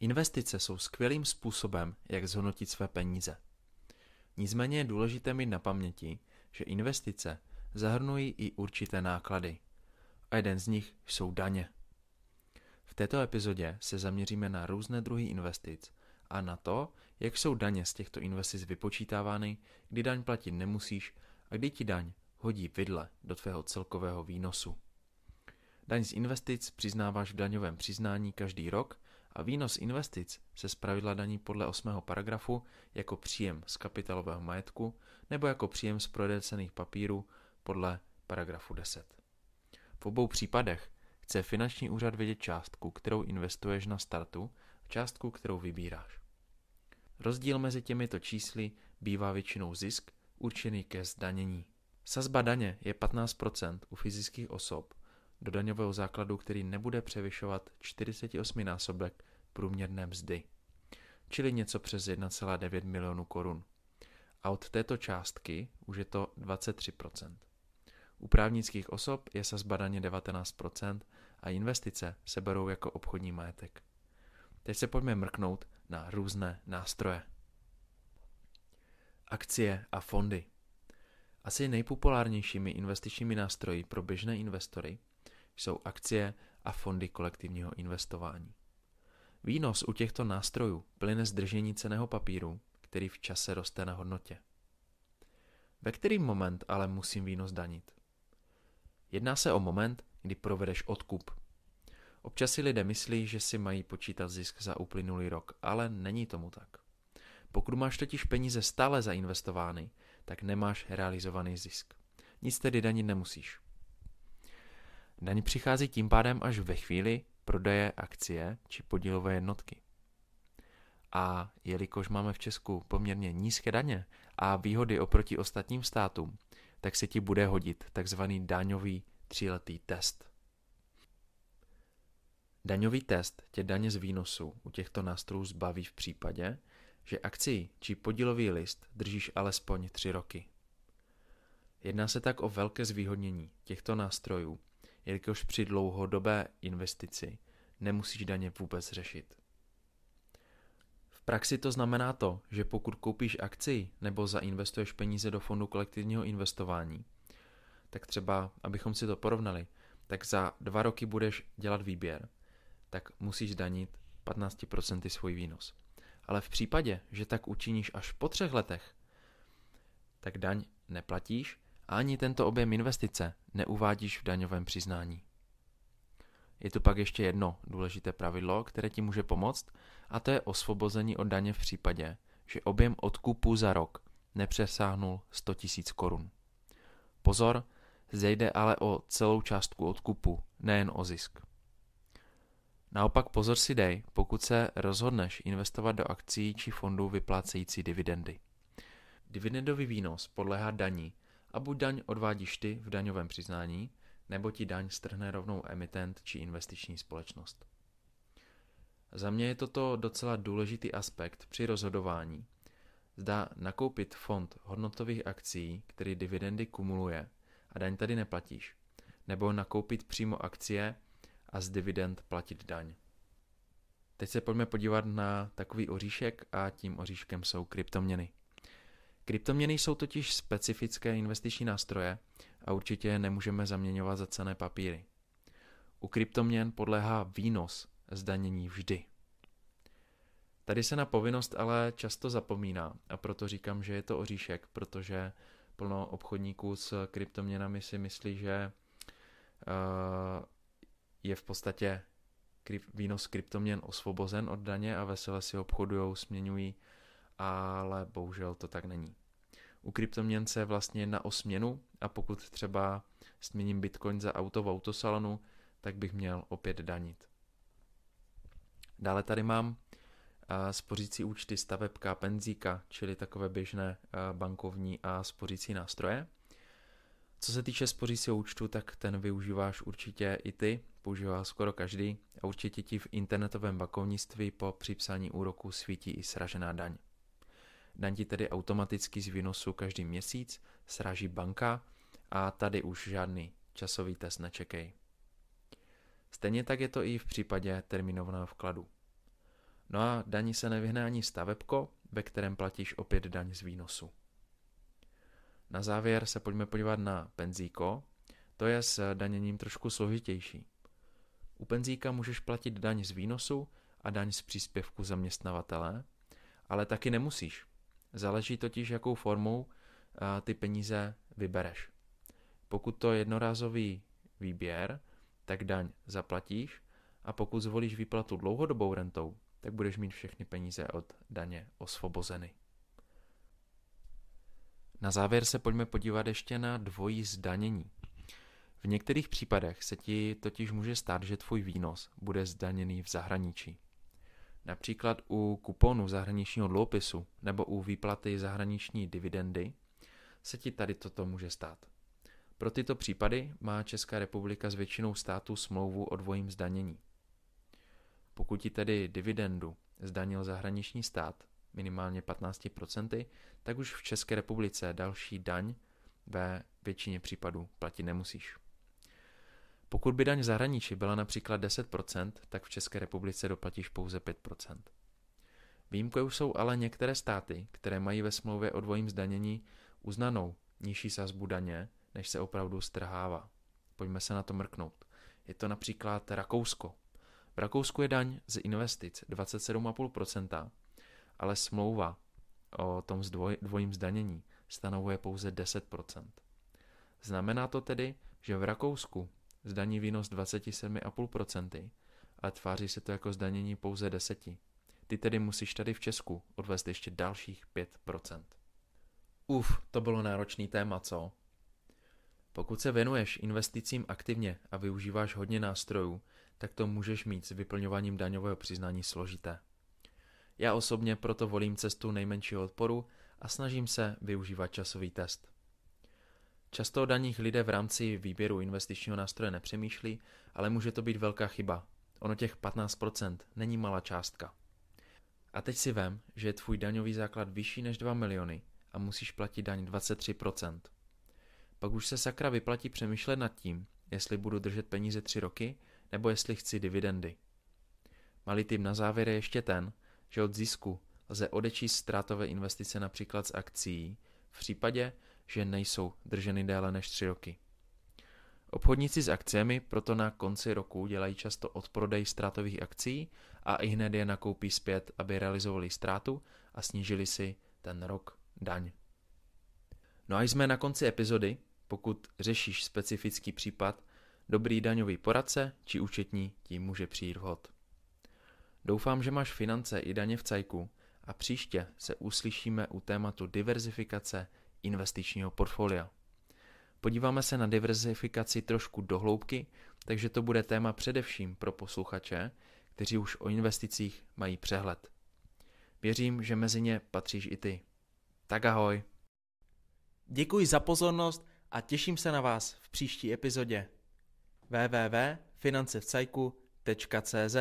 Investice jsou skvělým způsobem, jak zhodnotit své peníze. Nicméně je důležité mít na paměti, že investice zahrnují i určité náklady. A jeden z nich jsou daně. V této epizodě se zaměříme na různé druhy investic a na to, jak jsou daně z těchto investic vypočítávány, kdy daň platit nemusíš a kdy ti daň hodí vidle do tvého celkového výnosu. Daň z investic přiznáváš v daňovém přiznání každý rok a výnos investic se zpravidla daní podle 8. paragrafu jako příjem z kapitálového majetku nebo jako příjem z prodeje cených papírů podle paragrafu 10. V obou případech chce finanční úřad vědět částku, kterou investuješ na startu a částku, kterou vybíráš. Rozdíl mezi těmito čísly bývá většinou zisk určený ke zdanění. Sazba daně je 15% u fyzických osob do daňového základu, který nebude převyšovat 48 násobek průměrné mzdy, čili něco přes 1,9 milionu korun. A od této částky už je to 23%. U právnických osob je sazba daně 19% a investice se berou jako obchodní majetek. Teď se pojďme mrknout na různé nástroje. Akcie a fondy. Asi nejpopulárnějšími investičními nástroji pro běžné investory jsou akcie a fondy kolektivního investování. Výnos u těchto nástrojů plyne z držení ceného papíru, který v čase roste na hodnotě. Ve který moment ale musím výnos danit? Jedná se o moment, kdy provedeš odkup. Občas si lidé myslí, že si mají počítat zisk za uplynulý rok, ale není tomu tak. Pokud máš totiž peníze stále zainvestovány, tak nemáš realizovaný zisk. Nic tedy danit nemusíš. Daň přichází tím pádem až ve chvíli prodeje akcie či podílové jednotky. A jelikož máme v Česku poměrně nízké daně a výhody oproti ostatním státům, tak se ti bude hodit takzvaný daňový tříletý test. Daňový test tě daně z výnosu u těchto nástrojů zbaví v případě, že akci či podílový list držíš alespoň tři roky. Jedná se tak o velké zvýhodnění těchto nástrojů jelikož při dlouhodobé investici nemusíš daně vůbec řešit. V praxi to znamená to, že pokud koupíš akci nebo zainvestuješ peníze do fondu kolektivního investování, tak třeba, abychom si to porovnali, tak za dva roky budeš dělat výběr, tak musíš danit 15% svůj výnos. Ale v případě, že tak učiníš až po třech letech, tak daň neplatíš a ani tento objem investice neuvádíš v daňovém přiznání. Je tu pak ještě jedno důležité pravidlo, které ti může pomoct, a to je osvobození od daně v případě, že objem odkupu za rok nepřesáhnul 100 000 korun. Pozor, zde jde ale o celou částku odkupu, nejen o zisk. Naopak pozor si dej, pokud se rozhodneš investovat do akcí či fondů vyplácející dividendy. Dividendový výnos podléhá daní a buď daň odvádíš ty v daňovém přiznání, nebo ti daň strhne rovnou emitent či investiční společnost. Za mě je toto docela důležitý aspekt při rozhodování. Zda nakoupit fond hodnotových akcí, který dividendy kumuluje a daň tady neplatíš, nebo nakoupit přímo akcie a z dividend platit daň. Teď se pojďme podívat na takový oříšek a tím oříškem jsou kryptoměny. Kryptoměny jsou totiž specifické investiční nástroje a určitě je nemůžeme zaměňovat za cené papíry. U kryptoměn podléhá výnos zdanění vždy. Tady se na povinnost ale často zapomíná a proto říkám, že je to oříšek, protože plno obchodníků s kryptoměnami si myslí, že uh, je v podstatě výnos kryptoměn osvobozen od daně a vesele si obchodují, směňují ale bohužel to tak není. U kryptoměn se vlastně jedná o směnu a pokud třeba směním bitcoin za auto v autosalonu, tak bych měl opět danit. Dále tady mám spořící účty stavebka, penzíka, čili takové běžné bankovní a spořící nástroje. Co se týče spořícího účtu, tak ten využíváš určitě i ty, používá skoro každý a určitě ti v internetovém bankovnictví po připsání úroku svítí i sražená daň. Daň ti tedy automaticky z výnosu každý měsíc sráží banka a tady už žádný časový test nečekej. Stejně tak je to i v případě terminovaného vkladu. No a daní se nevyhne ani stavebko, ve kterém platíš opět daň z výnosu. Na závěr se pojďme podívat na penzíko, to je s daněním trošku složitější. U penzíka můžeš platit daň z výnosu a daň z příspěvku zaměstnavatele, ale taky nemusíš. Záleží totiž, jakou formou ty peníze vybereš. Pokud to je jednorázový výběr, tak daň zaplatíš a pokud zvolíš výplatu dlouhodobou rentou, tak budeš mít všechny peníze od daně osvobozeny. Na závěr se pojďme podívat ještě na dvojí zdanění. V některých případech se ti totiž může stát, že tvůj výnos bude zdaněný v zahraničí. Například u kuponu zahraničního dluhopisu nebo u výplaty zahraniční dividendy se ti tady toto může stát. Pro tyto případy má Česká republika s většinou států smlouvu o dvojím zdanění. Pokud ti tedy dividendu zdanil zahraniční stát minimálně 15%, tak už v České republice další daň ve většině případů platit nemusíš. Pokud by daň v zahraničí byla například 10%, tak v České republice doplatíš pouze 5%. Výjimkou jsou ale některé státy, které mají ve smlouvě o dvojím zdanění uznanou nižší sazbu daně, než se opravdu strhává. Pojďme se na to mrknout. Je to například Rakousko. V Rakousku je daň z investic 27,5%, ale smlouva o tom dvojím zdanění stanovuje pouze 10%. Znamená to tedy, že v Rakousku zdaní výnos 27,5%, ale tváří se to jako zdanění pouze 10. Ty tedy musíš tady v Česku odvést ještě dalších 5%. Uf, to bylo náročný téma, co? Pokud se věnuješ investicím aktivně a využíváš hodně nástrojů, tak to můžeš mít s vyplňováním daňového přiznání složité. Já osobně proto volím cestu nejmenšího odporu a snažím se využívat časový test. Často o daních lidé v rámci výběru investičního nástroje nepřemýšlí, ale může to být velká chyba. Ono těch 15% není malá částka. A teď si vem, že je tvůj daňový základ vyšší než 2 miliony a musíš platit daň 23%. Pak už se sakra vyplatí přemýšlet nad tím, jestli budu držet peníze 3 roky, nebo jestli chci dividendy. Malý tým na závěr je ještě ten, že od zisku lze odečíst ztrátové investice například z akcí v případě, že nejsou drženy déle než 3 roky. Obchodníci s akciemi proto na konci roku dělají často odprodej ztrátových akcí a i hned je nakoupí zpět, aby realizovali ztrátu a snížili si ten rok daň. No a jsme na konci epizody. Pokud řešíš specifický případ, dobrý daňový poradce či účetní ti může přijít vhod. Doufám, že máš finance i daně v cajku a příště se uslyšíme u tématu diverzifikace investičního portfolia. Podíváme se na diverzifikaci trošku do hloubky, takže to bude téma především pro posluchače, kteří už o investicích mají přehled. Věřím, že mezi ně patříš i ty. Tak ahoj. Děkuji za pozornost a těším se na vás v příští epizodě. www.financevcajku.cz